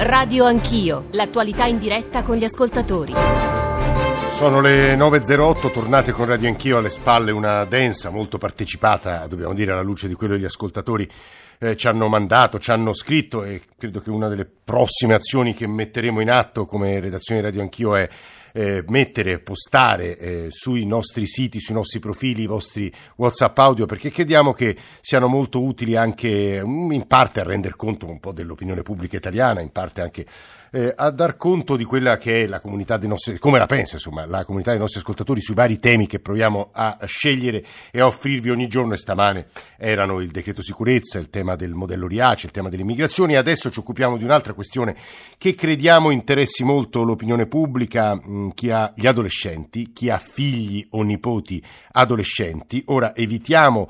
Radio Anch'io, l'attualità in diretta con gli ascoltatori. Sono le 9.08, tornate con Radio Anch'io alle spalle una densa, molto partecipata, dobbiamo dire alla luce di quello che gli ascoltatori eh, ci hanno mandato, ci hanno scritto e credo che una delle prossime azioni che metteremo in atto come redazione Radio Anch'io è eh, mettere, postare eh, sui nostri siti, sui nostri profili i vostri WhatsApp audio perché crediamo che siano molto utili anche mm, in parte a rendere conto un po' dell'opinione pubblica italiana, in parte anche eh, a dar conto di quella che è la comunità dei nostri, come la pensa insomma, la comunità dei nostri ascoltatori sui vari temi che proviamo a scegliere e a offrirvi ogni giorno e stamane erano il decreto sicurezza, il tema del modello Riace, il tema delle immigrazioni adesso ci occupiamo di un'altra questione che crediamo interessi molto l'opinione pubblica, mh, chi ha gli adolescenti, chi ha figli o nipoti adolescenti. Ora evitiamo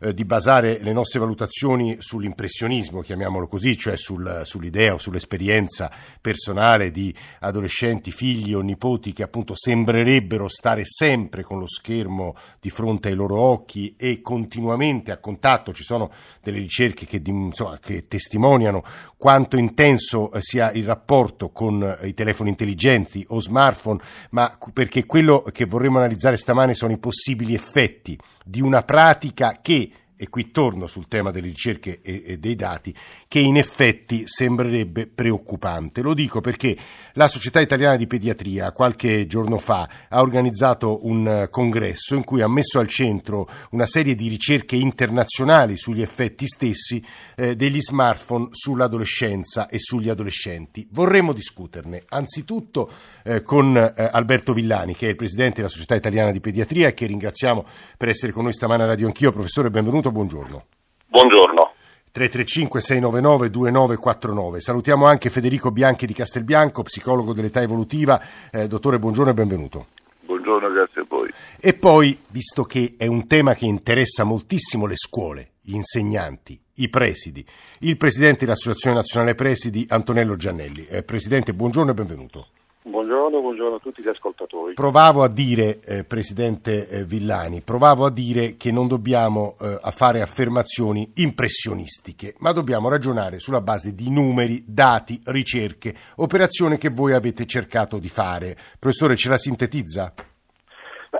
eh, di basare le nostre valutazioni sull'impressionismo, chiamiamolo così, cioè sul, sull'idea o sull'esperienza personale di adolescenti, figli o nipoti che appunto sembrerebbero stare sempre con lo schermo di fronte ai loro occhi e continuamente a contatto. Ci sono delle ricerche che, insomma, che testimoniano quanto intenso eh, sia il rapporto con eh, i telefoni intelligenti o smartphone, ma perché quello che vorremmo analizzare stamane sono i possibili effetti di una pratica che e qui torno sul tema delle ricerche e, e, dei dati, che in effetti sembrerebbe preoccupante. Lo dico perché la Società Italiana di Pediatria qualche giorno fa ha organizzato un congresso in cui ha messo al centro una serie di ricerche internazionali sugli effetti stessi eh, degli smartphone sull'adolescenza e sugli adolescenti. Vorremmo discuterne anzitutto eh, con eh, Alberto Villani, che è il presidente della Società Italiana di Pediatria e che ringraziamo per essere con noi stamane a Radio Anch'io. Professore, benvenuto buongiorno. Buongiorno. 335-699-2949. Salutiamo anche Federico Bianchi di Castelbianco, psicologo dell'età evolutiva. Eh, dottore, buongiorno e benvenuto. Buongiorno, grazie a voi. E poi, visto che è un tema che interessa moltissimo le scuole, gli insegnanti, i presidi, il presidente dell'Associazione Nazionale Presidi, Antonello Giannelli. Eh, presidente, buongiorno e benvenuto. Buongiorno, buongiorno, a tutti gli ascoltatori. Provavo a dire, eh, Presidente eh, Villani, provavo a dire che non dobbiamo eh, fare affermazioni impressionistiche, ma dobbiamo ragionare sulla base di numeri, dati, ricerche, operazioni che voi avete cercato di fare. Professore, ce la sintetizza?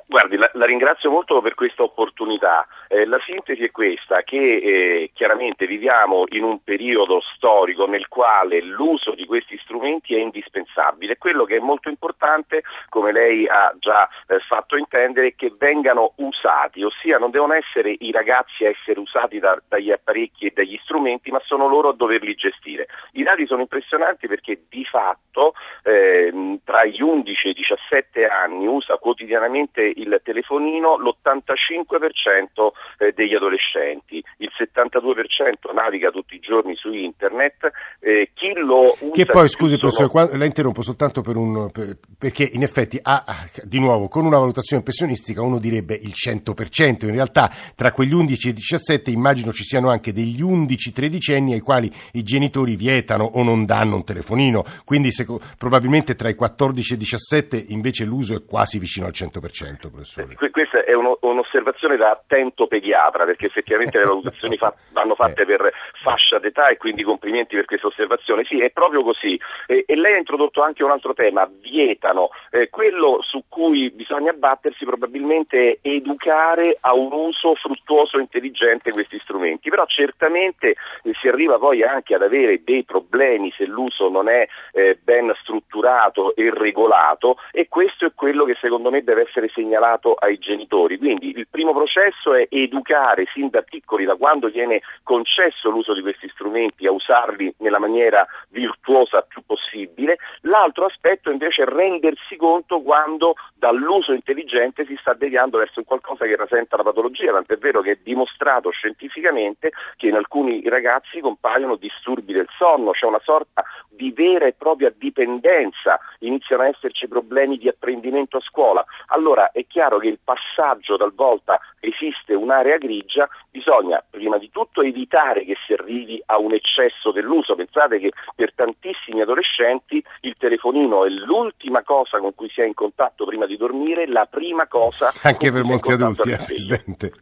Guardi, la, la, ringrazio molto per questa opportunità. Eh, la sintesi è questa, che eh, chiaramente viviamo in un periodo storico nel quale l'uso di questi strumenti è indispensabile. Quello che è molto importante, come lei ha già eh, fatto intendere, è che vengano usati, ossia non devono essere i ragazzi a essere usati da, dagli apparecchi e dagli strumenti, ma sono loro a doverli gestire. I dati sono impressionanti perché di fatto ehm, tra gli 11 e i 17 anni usa quotidianamente il telefonino l'85% eh, degli adolescenti, il 72% naviga tutti i giorni su internet, eh, chi lo usa Che poi, scusi sono... professore, la interrompo soltanto per un, per, perché in effetti, ah, di nuovo, con una valutazione pensionistica uno direbbe il 100%, in realtà tra quegli 11 e i 17 immagino ci siano anche degli 11-13 anni ai quali i genitori vietano o non danno un telefonino, quindi se, probabilmente tra i 14 e i 17 invece l'uso è quasi vicino al 100% professore. Questa è uno, un'osservazione da attento pediatra, perché effettivamente le valutazioni fa, vanno fatte eh. per fascia d'età e quindi complimenti per questa osservazione. Sì, è proprio così. E, e lei ha introdotto anche un altro tema, vietano. Eh, quello su cui bisogna battersi probabilmente è educare a un uso fruttuoso e intelligente questi strumenti, però certamente eh, si arriva poi anche ad avere dei problemi se l'uso non è eh, ben strutturato e regolato e questo è quello che secondo me deve essere segnalato ai genitori. Quindi il primo processo è educare sin da piccoli, da quando viene concesso l'uso di questi strumenti, a usarli nella maniera virtuosa più possibile. L'altro aspetto invece è rendersi conto quando dall'uso intelligente si sta deviando verso qualcosa che rasenta la patologia, tant'è vero che è dimostrato scientificamente che in alcuni ragazzi compaiono disturbi del sonno, c'è una sorta di vera e propria dipendenza, iniziano a esserci problemi di apprendimento a scuola. Allora è chiaro che il passaggio talvolta esiste un'area grigia, bisogna prima di tutto evitare che si arrivi a un eccesso dell'uso. Pensate che per tantissimi adolescenti il telefonino è l'ultima cosa con cui si è in contatto prima di dormire, la prima cosa anche per molti adulti, eh, Presidente.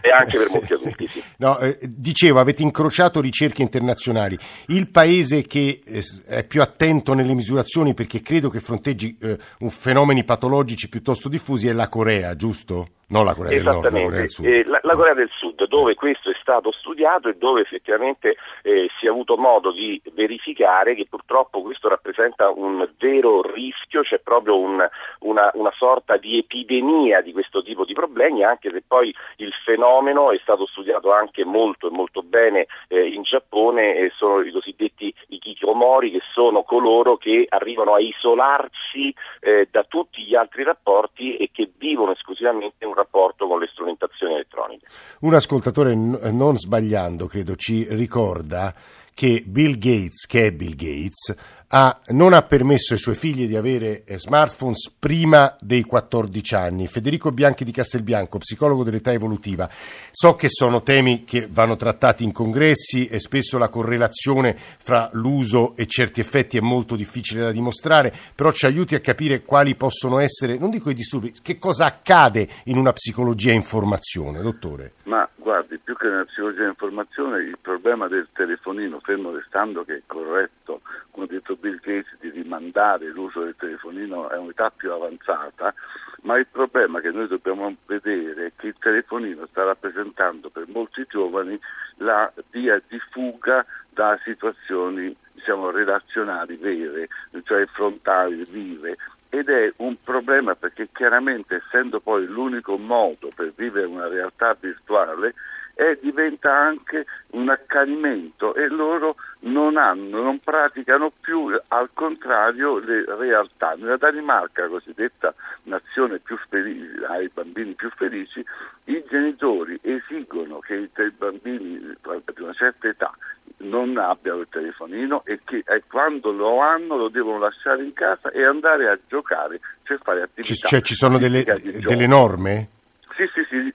E anche per molti adulti, sì. No, eh, dicevo, avete incrociato ricerche internazionali. Il paese che eh, è più attento nelle misurazioni perché credo che fronteggi eh, fenomeni patologici piuttosto diffusi è la Corea, giusto? Non la Corea del Nord, la Corea del Sud. Eh, la, la, Corea del Sud, dove questo è stato studiato e dove effettivamente eh, si è avuto modo di verificare che purtroppo questo rappresenta un vero rischio, c'è proprio un, una, una, sorta di epidemia di questo tipo di problemi, anche se poi il fenomeno è stato studiato anche molto e molto bene eh, in Giappone sono i cosiddetti ikikomori che sono coloro che arrivano a isolarsi eh, da tutti gli altri rapporti e che vivono esclusivamente un rapporto con le strumentazioni elettroniche. Un ascoltatore, non sbagliando, credo, ci ricorda che Bill Gates, che è Bill Gates, ha, non ha permesso ai suoi figli di avere eh, smartphones prima dei 14 anni. Federico Bianchi di Castelbianco, psicologo dell'età evolutiva. So che sono temi che vanno trattati in congressi e spesso la correlazione fra l'uso e certi effetti è molto difficile da dimostrare, però ci aiuti a capire quali possono essere, non dico i disturbi, che cosa accade in una psicologia informazione, dottore? Ma guardi, più che nella psicologia informazione, il problema del telefonino, fermo restando che è corretto, come ha detto Bill Gates di rimandare l'uso del telefonino a un'età più avanzata, ma il problema che noi dobbiamo vedere è che il telefonino sta rappresentando per molti giovani la via di fuga da situazioni diciamo, relazionali vere, cioè frontali, vive, ed è un problema perché chiaramente essendo poi l'unico modo per vivere una realtà virtuale e diventa anche un accanimento e loro non hanno, non praticano più al contrario le realtà. Nella Danimarca, cosiddetta nazione più felice, ai bambini più felici, i genitori esigono che i bambini di una certa età non abbiano il telefonino e che eh, quando lo hanno lo devono lasciare in casa e andare a giocare, cioè fare attività. Ci, cioè, ci sono delle, delle norme? Sì, sì, sì,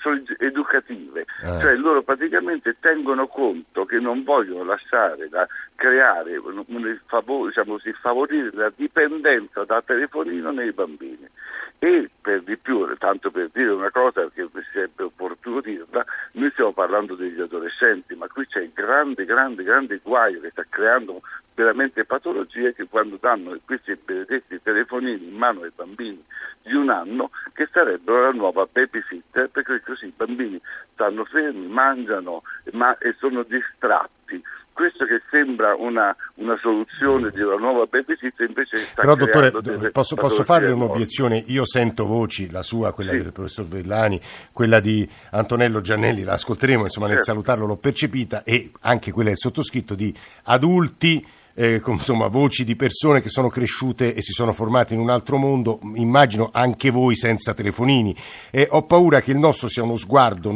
sono educative, eh. cioè loro praticamente tengono conto che non vogliono lasciare da creare, un, un, diciamo così, favorire la dipendenza da telefonino nei bambini e per di più, tanto per dire una cosa che sarebbe opportuno dirla, noi stiamo parlando degli adolescenti, ma qui c'è il grande, grande, grande guaio che sta creando veramente patologie che quando danno questi benedetti telefonini in mano ai bambini di un anno che sarebbero la nuova babysitter perché così i bambini stanno fermi, mangiano ma, e sono distratti questo che sembra una, una, soluzione di una nuova babysitter invece sta Però dottore, posso, posso farle un'obiezione? Io sento voci, la sua, quella sì. del professor Vellani, quella di Antonello Giannelli, la ascolteremo, insomma nel certo. salutarlo l'ho percepita, e anche quella del sottoscritto di adulti eh, insomma, voci di persone che sono cresciute e si sono formate in un altro mondo, immagino anche voi senza telefonini. Eh, ho paura che il nostro sia uno sguardo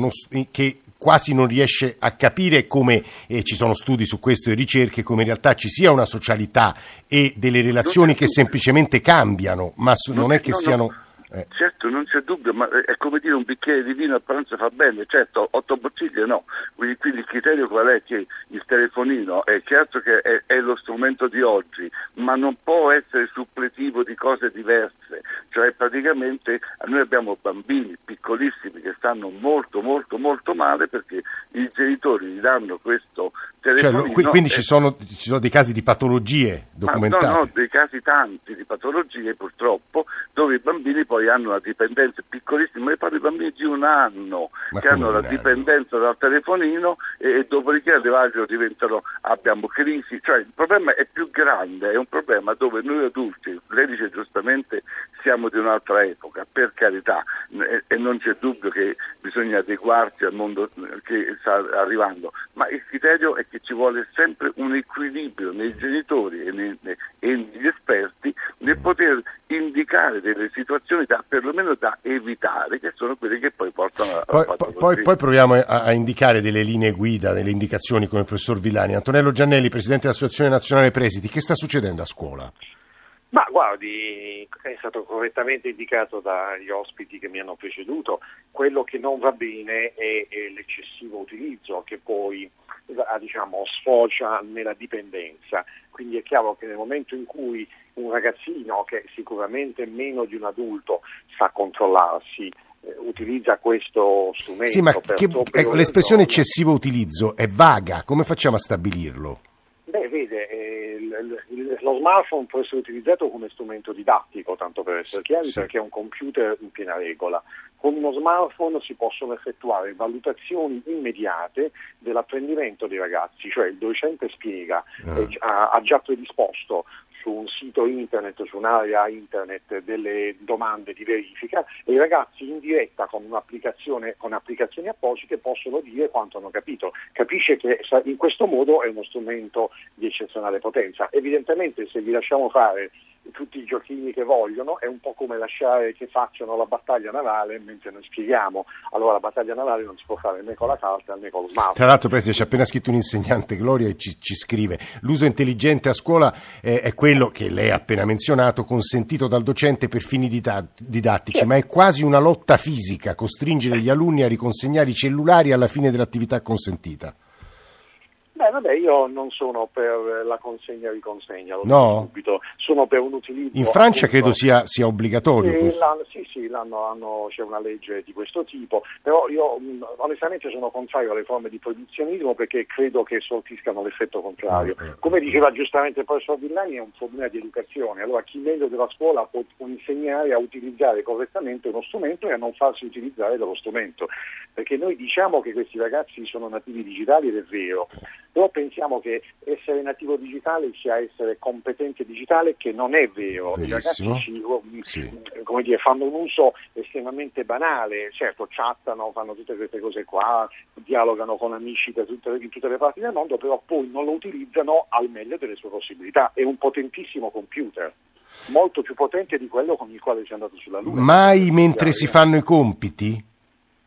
che quasi non riesce a capire come, eh, ci sono studi su questo e ricerche, come in realtà ci sia una socialità e delle relazioni che semplicemente cambiano, ma non è che siano... Eh. Certo, non c'è dubbio, ma è come dire un bicchiere di vino a pranzo fa bene, certo, otto bottiglie no. Quindi, quindi il criterio qual è? Che il telefonino è certo che è, è, lo strumento di oggi, ma non può essere suppletivo di cose diverse. Cioè praticamente noi abbiamo bambini piccolissimi che stanno molto molto molto male perché i genitori gli danno questo telefonino. Cioè, quindi ci sono, ci, sono, dei casi di patologie documentate? no, no, dei casi tanti di patologie purtroppo dove i bambini poi hanno la dipendenza piccolissima, ma parlo di bambini di un anno ma che hanno la dipendenza dal telefonino e, e dopodiché all'evaggio diventano, abbiamo crisi, cioè il problema è più grande, è un problema dove noi adulti, lei dice giustamente siamo di un'altra epoca, per carità, e, e non c'è dubbio che bisogna adeguarsi al mondo che sta arrivando, ma il criterio è che ci vuole sempre un equilibrio nei genitori e, nei, e negli esperti nel poter indicare delle situazioni da, perlomeno da evitare, che sono quelle che poi portano a... Poi, poi, poi proviamo a, a, indicare delle linee guida, delle indicazioni come il professor Villani. Antonello Giannelli, Presidente dell'Associazione Nazionale Presidi, che sta succedendo a scuola? Ma guardi, è stato correttamente indicato dagli ospiti che mi hanno preceduto, quello che non va bene è, è l'eccessivo utilizzo che poi diciamo, sfocia nella dipendenza. Quindi è chiaro che nel momento in cui un ragazzino, che sicuramente meno di un adulto, sa controllarsi, eh, utilizza questo strumento. Sì, ma che, ecco, l'espressione eccessivo utilizzo è vaga, come facciamo a stabilirlo? Beh, vede, eh, l- lo smartphone può essere utilizzato come strumento didattico, tanto per essere chiari, sì. perché è un computer in piena regola. Con uno smartphone si possono effettuare valutazioni immediate dell'apprendimento dei ragazzi, cioè il docente spiega, ah. eh, ha, ha già predisposto su un sito internet, su un'area internet delle domande di verifica e i ragazzi in diretta con con applicazioni apposite possono dire quanto hanno capito. Capisce che in questo modo è uno strumento di eccezionale potenza. Evidentemente se vi lasciamo fare tutti i giochini che vogliono, è un po' come lasciare che facciano la battaglia navale mentre noi spieghiamo. Allora la battaglia navale non si può fare né con la carta né con lo smartphone. Tra l'altro, Presidente, ci ha appena scritto un insegnante, Gloria, e ci, ci scrive: l'uso intelligente a scuola è, è, quello che lei ha appena menzionato, consentito dal docente per fini didattici, sì. ma è quasi una lotta fisica, costringere gli alunni a riconsegnare i cellulari alla fine dell'attività consentita. Beh, vabbè, io non sono per la consegna e riconsegna, lo no. subito, sono per un utilizzo. In Francia credo sia, sia obbligatorio. Sì, sì, l'hanno, hanno, c'è una legge di questo tipo, però io mh, onestamente sono contrario alle forme di proibizionismo perché credo che sortiscano l'effetto contrario. Ah, Come diceva giustamente il professor Villani, è un problema di educazione, allora chi meglio della scuola può, può insegnare a utilizzare correttamente uno strumento e a non farsi utilizzare dallo strumento, perché noi diciamo che questi ragazzi sono nativi digitali ed è vero però pensiamo che essere nativo digitale sia essere competente digitale, che non è vero. Verissimo. I ragazzi oh, sì. dire, fanno un uso estremamente banale, certo chattano, fanno tutte queste cose qua, dialogano con amici da tutte, in tutte le parti del mondo, però poi non lo utilizzano al meglio delle sue possibilità. È un potentissimo computer molto più potente di quello con il quale si è andato sulla Luna. Mai mentre si fanno i compiti?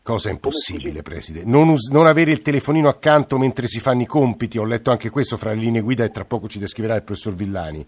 Cosa impossibile, Presidente. Non, us- non, avere il telefonino accanto mentre si fanno i compiti, ho letto anche questo fra le linee guida e tra poco ci descriverà il professor Villani.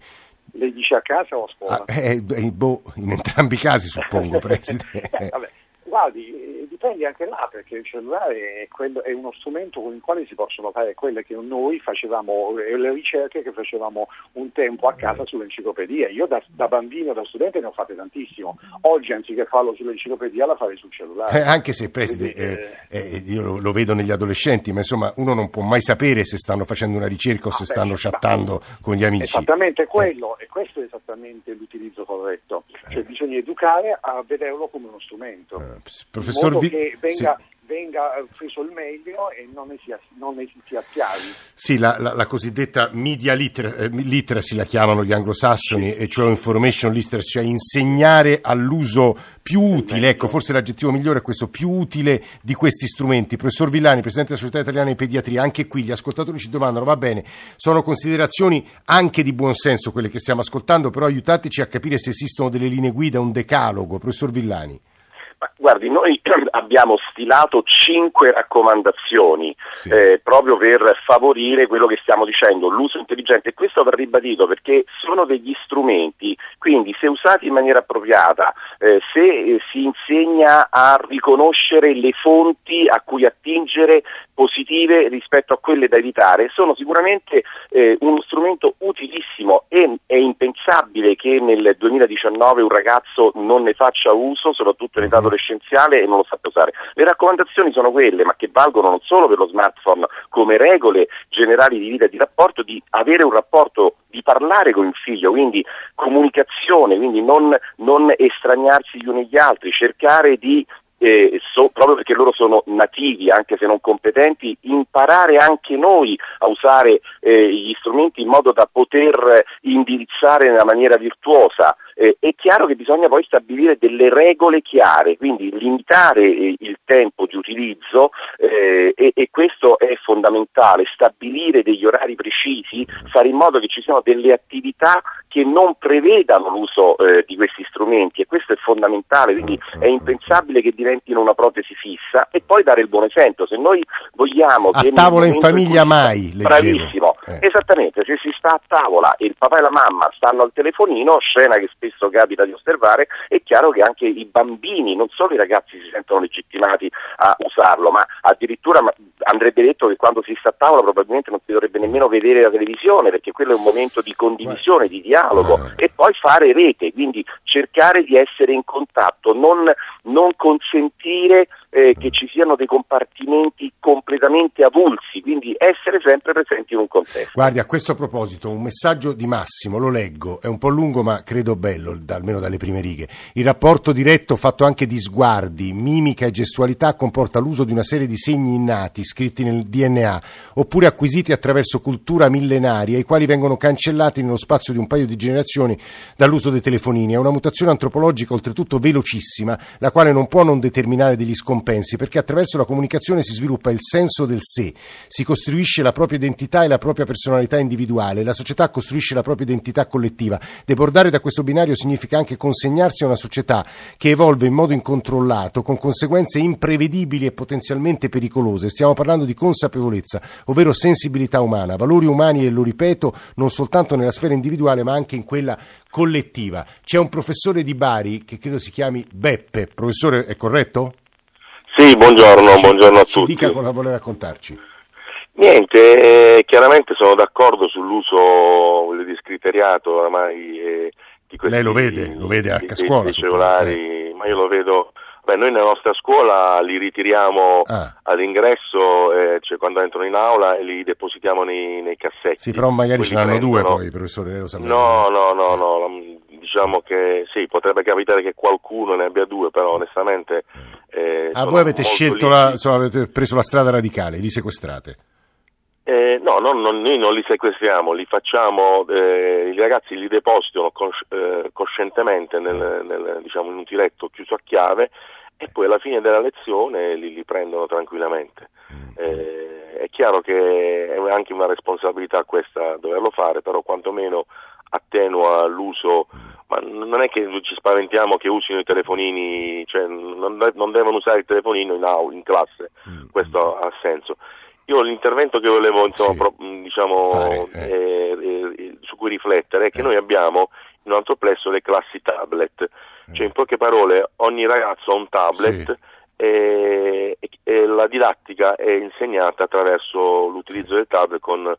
Lei dice a casa o a scuola? Ah, eh, boh, in entrambi i casi suppongo, Presidente. vabbè, guardi, dipende anche là perché il cellulare è, quello, è, uno strumento con il quale si possono fare quelle che noi facevamo, le ricerche che facevamo un tempo a casa sull'enciclopedia. Io da, da bambino, da studente ne ho fatte tantissimo. Oggi anziché farlo sull'enciclopedia la farei sul cellulare. Eh, anche se, Preside, eh, eh, io lo, lo, vedo negli adolescenti, ma insomma uno non può mai sapere se stanno facendo una ricerca o se ah, stanno chattando con gli amici. Esattamente quello, e questo è esattamente l'utilizzo corretto. Cioè bisogna educare a vederlo come uno strumento. Professor Vi- che venga, sì. venga, preso il meglio e non ne sia, non ne sia chiari. Sì, la, la, la, cosiddetta media liter- eh, literacy la chiamano gli anglosassoni, sì. e cioè information literacy, cioè insegnare all'uso più utile, ecco, forse l'aggettivo migliore è questo, più utile di questi strumenti. Professor Villani, Presidente della Società Italiana di Pediatria, anche qui gli ascoltatori ci domandano, va bene, sono considerazioni anche di buon senso quelle che stiamo ascoltando, però aiutateci a capire se esistono delle linee guida, un decalogo. Professor Villani. Guardi, noi abbiamo stilato cinque raccomandazioni sì. eh, proprio per favorire quello che stiamo dicendo, l'uso intelligente. E questo va ribadito perché sono degli strumenti, quindi se usati in maniera appropriata, eh, se eh, si insegna a riconoscere le fonti a cui attingere positive rispetto a quelle da evitare, sono sicuramente eh, uno strumento utilissimo e è impensabile che nel 2019 un ragazzo non ne faccia uso, soprattutto in età mhm adolescenziale e non lo sappia usare. Le raccomandazioni sono quelle, ma che valgono non solo per lo smartphone come regole generali di vita e di rapporto, di avere un rapporto, di parlare con il figlio, quindi comunicazione, quindi non, non estraniarsi gli uni agli altri, cercare di eh, so, proprio perché loro sono nativi, anche se non competenti, imparare anche noi a usare eh, gli strumenti in modo da poter indirizzare nella maniera virtuosa. Eh, è chiaro che bisogna poi stabilire delle regole chiare, quindi limitare eh, il tempo di utilizzo eh, e, e, questo è fondamentale, stabilire degli orari precisi, fare in modo che ci siano delle attività che non prevedano l'uso eh, di questi strumenti e questo è fondamentale, quindi è impensabile che diventino una protesi fissa e poi dare il buon esempio. Se noi vogliamo a tavola in famiglia mai, leggevo. bravissimo, eh. esattamente, se si sta a tavola e il papà e la mamma stanno al telefonino, scena che spesso capita di osservare, è chiaro che anche i bambini, non solo i ragazzi si sentono legittimati a usarlo, ma addirittura andrebbe detto che quando si sta a tavola probabilmente non si dovrebbe nemmeno vedere la televisione perché quello è un momento di condivisione, di dialogo dialogo eh. e poi fare rete, quindi cercare di essere in contatto, non, non consentire eh, che ci siano dei compartimenti completamente avulsi, quindi essere sempre presenti in un contesto. Guardi, a questo proposito, un messaggio di Massimo, lo leggo, è un po' lungo ma credo bello, almeno dalle prime righe. Il rapporto diretto fatto anche di sguardi, mimica e gestualità comporta l'uso di una serie di segni innati scritti nel DNA, oppure acquisiti attraverso cultura millenaria, i quali vengono cancellati nello spazio di un paio di generazioni dall'uso dei telefonini. È una mutazione antropologica oltretutto velocissima, la quale non può non determinare degli scompensi, perché attraverso la comunicazione si sviluppa il senso del sé, si costruisce la propria identità e la propria personalità individuale, la società costruisce la propria identità collettiva. Debordare da questo binario significa anche consegnarsi a una società che evolve in modo incontrollato, con conseguenze imprevedibili e potenzialmente pericolose. Stiamo parlando di consapevolezza, ovvero sensibilità umana, valori umani e lo ripeto, non soltanto nella sfera individuale ma anche in quella collettiva. C'è un professore di Bari che credo si chiami Beppe. Professore, è corretto? Sì, buongiorno, ci, buongiorno a ci tutti. Dica cosa vuole raccontarci. Niente, eh, chiaramente sono d'accordo sull'uso di scriteriato oramai eh, di questi Lei lo vede, lo vede anche a scuola. Dei cellulari, ma io lo vedo Beh, noi nella nostra scuola li ritiriamo Ah. all'ingresso, eh, cioè quando entrano in aula e li depositiamo nei, nei cassetti. Sì, però magari Quelli ce n'hanno due prendono- poi, professore, lo sa No, no, no, no, diciamo che sì, potrebbe capitare che qualcuno ne abbia due, però onestamente... eh, Ah, sono voi avete scelto la, insomma, avete preso la strada radicale, li sequestrate. Eh, no, non- non- noi non li sequestriamo, li facciamo, eh, i ragazzi li depositano cons- eh, coscientemente nel, nel, diciamo, in un tiretto chiuso a chiave e poi alla fine della lezione li, li prendono tranquillamente. Eh, è chiaro che è anche una responsabilità questa doverlo fare, però quantomeno attenua l'uso, ma non è che ci spaventiamo che usino i telefonini, cioè non, non devono usare il telefonino in, aula, in classe, questo ha senso. Io l'intervento che volevo insomma, Sì. pro- diciamo, Fare, eh. eh, eh, su cui riflettere è che Eh. noi abbiamo in un altro plesso le classi tablet, cioè in poche parole ogni ragazzo ha un tablet Sì. e, e- la didattica è insegnata attraverso l'utilizzo del tablet con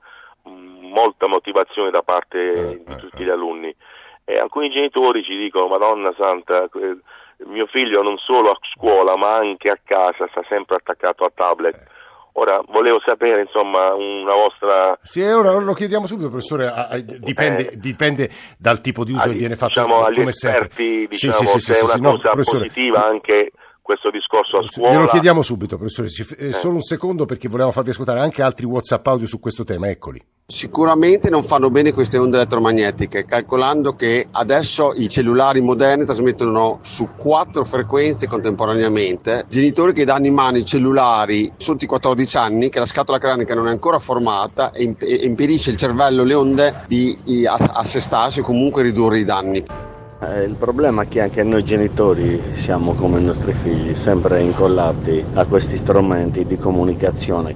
molta motivazione da parte Eh, di eh, tutti eh. gli alunni. E alcuni genitori ci dicono Madonna Santa, eh, mio figlio non solo a scuola ma anche a casa sta sempre attaccato a tablet. Ora volevo sapere insomma una vostra Sì, ora lo chiediamo subito, professore. ah, ah, Dipende, Eh. dipende dal tipo di uso agli- che viene fatto diciamo, agli come esperti diciamo, sì, sì, sì, se è sì, una sì, no, positiva anche questo discorso a scuola. Glielo chiediamo subito, professore. Eh, Eh. Solo un secondo perché volevamo farvi ascoltare anche altri WhatsApp audio su questo tema. Eccoli. Sicuramente non fanno bene queste onde elettromagnetiche, calcolando che adesso i cellulari moderni trasmettono su quattro frequenze contemporaneamente. Genitori che danno in mano i cellulari sotto i 14 anni, che la scatola cranica non è ancora formata e imp- impedisce il cervello, le onde di assestarsi o comunque ridurre i danni. Eh, il problema è che anche noi genitori siamo come i nostri figli, sempre incollati a questi strumenti di comunicazione.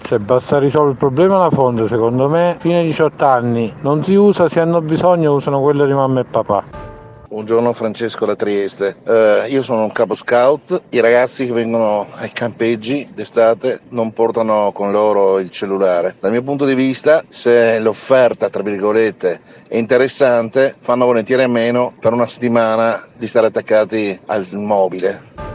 Cioè basta risolvere il problema alla fonte, secondo me, fino ai 18 anni non si usa, se hanno bisogno usano quello di mamma e papà. Buongiorno Francesco da Trieste, Eh, io sono un capo scout, i ragazzi che vengono ai campeggi d'estate non portano con loro il cellulare. Dal mio punto di vista, se l'offerta, tra virgolette, è interessante, fanno volentieri a meno per una settimana di stare attaccati al mobile.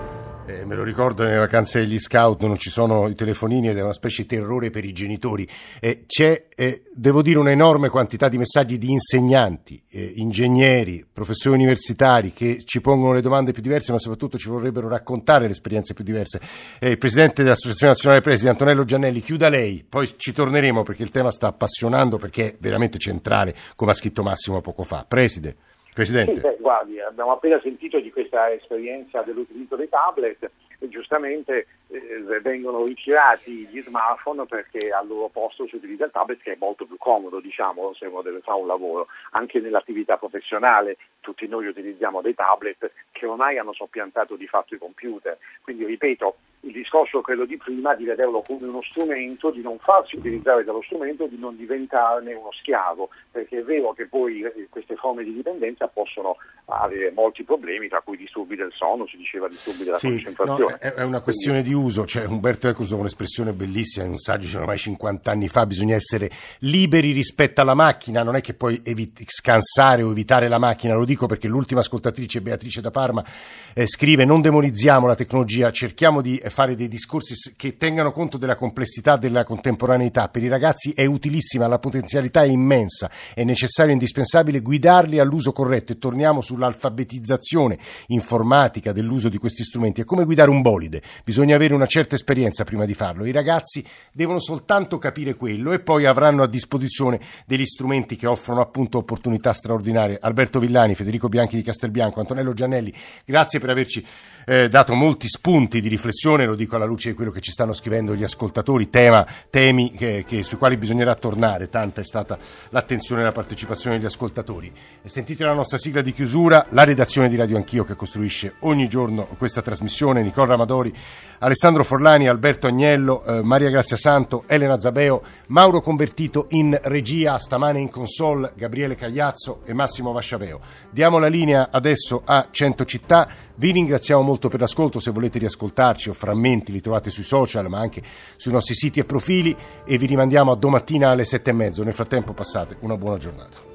Eh, me lo ricordo nelle vacanze degli scout non ci sono i telefonini ed è una specie di terrore per i genitori. Eh, c'è, eh, devo dire, un'enorme quantità di messaggi di insegnanti, eh, ingegneri, professori universitari che ci pongono le domande più diverse, ma soprattutto ci vorrebbero raccontare le esperienze più diverse. Eh, il presidente dell'Associazione Nazionale Presidi, Antonello Giannelli, chiuda lei, poi ci torneremo perché il tema sta appassionando, perché è veramente centrale, come ha scritto Massimo poco fa. Preside. Presidente. Sì, beh, guardi, abbiamo appena sentito di questa esperienza dell'utilizzo dei tablet giustamente eh, vengono ritirati gli smartphone perché al loro posto si utilizza il tablet che è molto più comodo, diciamo, se uno deve fare un lavoro. Anche nell'attività professionale tutti noi utilizziamo dei tablet che ormai hanno soppiantato di fatto i computer. Quindi ripeto, il discorso quello di prima di vederlo come uno strumento, di non farsi utilizzare dallo strumento, di non diventarne uno schiavo, perché è vero che poi eh, queste forme di dipendenza possono avere molti problemi, tra cui disturbi del sonno, si diceva disturbi della Sì, no, concentrazione. è, è una questione di uso, cioè Umberto Eco usa un'espressione bellissima in un saggio c'era ormai 50 anni fa, bisogna essere liberi rispetto alla macchina, non è che puoi evi- scansare o evitare la macchina, lo dico perché l'ultima ascoltatrice Beatrice da Parma eh, scrive non demonizziamo la tecnologia, cerchiamo di fare dei discorsi che tengano conto della complessità della contemporaneità. Per i ragazzi è utilissima, la potenzialità è immensa, è necessario e indispensabile guidarli all'uso corretto e torniamo sull'alfabetizzazione informatica dell'uso di questi strumenti. È come guidare un bolide, bisogna avere una certa esperienza prima di farlo. I ragazzi devono soltanto capire quello e poi avranno a disposizione degli strumenti che offrono appunto opportunità straordinarie. Alberto Villani, Federico Bianchi di Castelbianco, Antonello Giannelli, grazie per averci eh, dato molti spunti di riflessione, lo dico alla luce di quello che ci stanno scrivendo gli ascoltatori, tema, temi che, che, sui quali bisognerà tornare, tanta è stata l'attenzione e la partecipazione degli ascoltatori. Sentite la nostra sigla di chiusura, la redazione di Radio Anch'io che costruisce ogni giorno questa trasmissione, Nicola Ramadori, Alessandro Forlani, Alberto Agnello, eh, Maria Grazia Santo, Elena Zabeo, Mauro Convertito in regia, stamane in console, Gabriele Cagliazzo e Massimo Vasciaveo. Diamo la linea adesso a Cento Città. Vi ringraziamo molto per l'ascolto, se volete riascoltarci o frammenti li trovate sui social ma anche sui nostri siti e profili e vi rimandiamo a domattina alle sette e mezzo. Nel frattempo passate una buona giornata.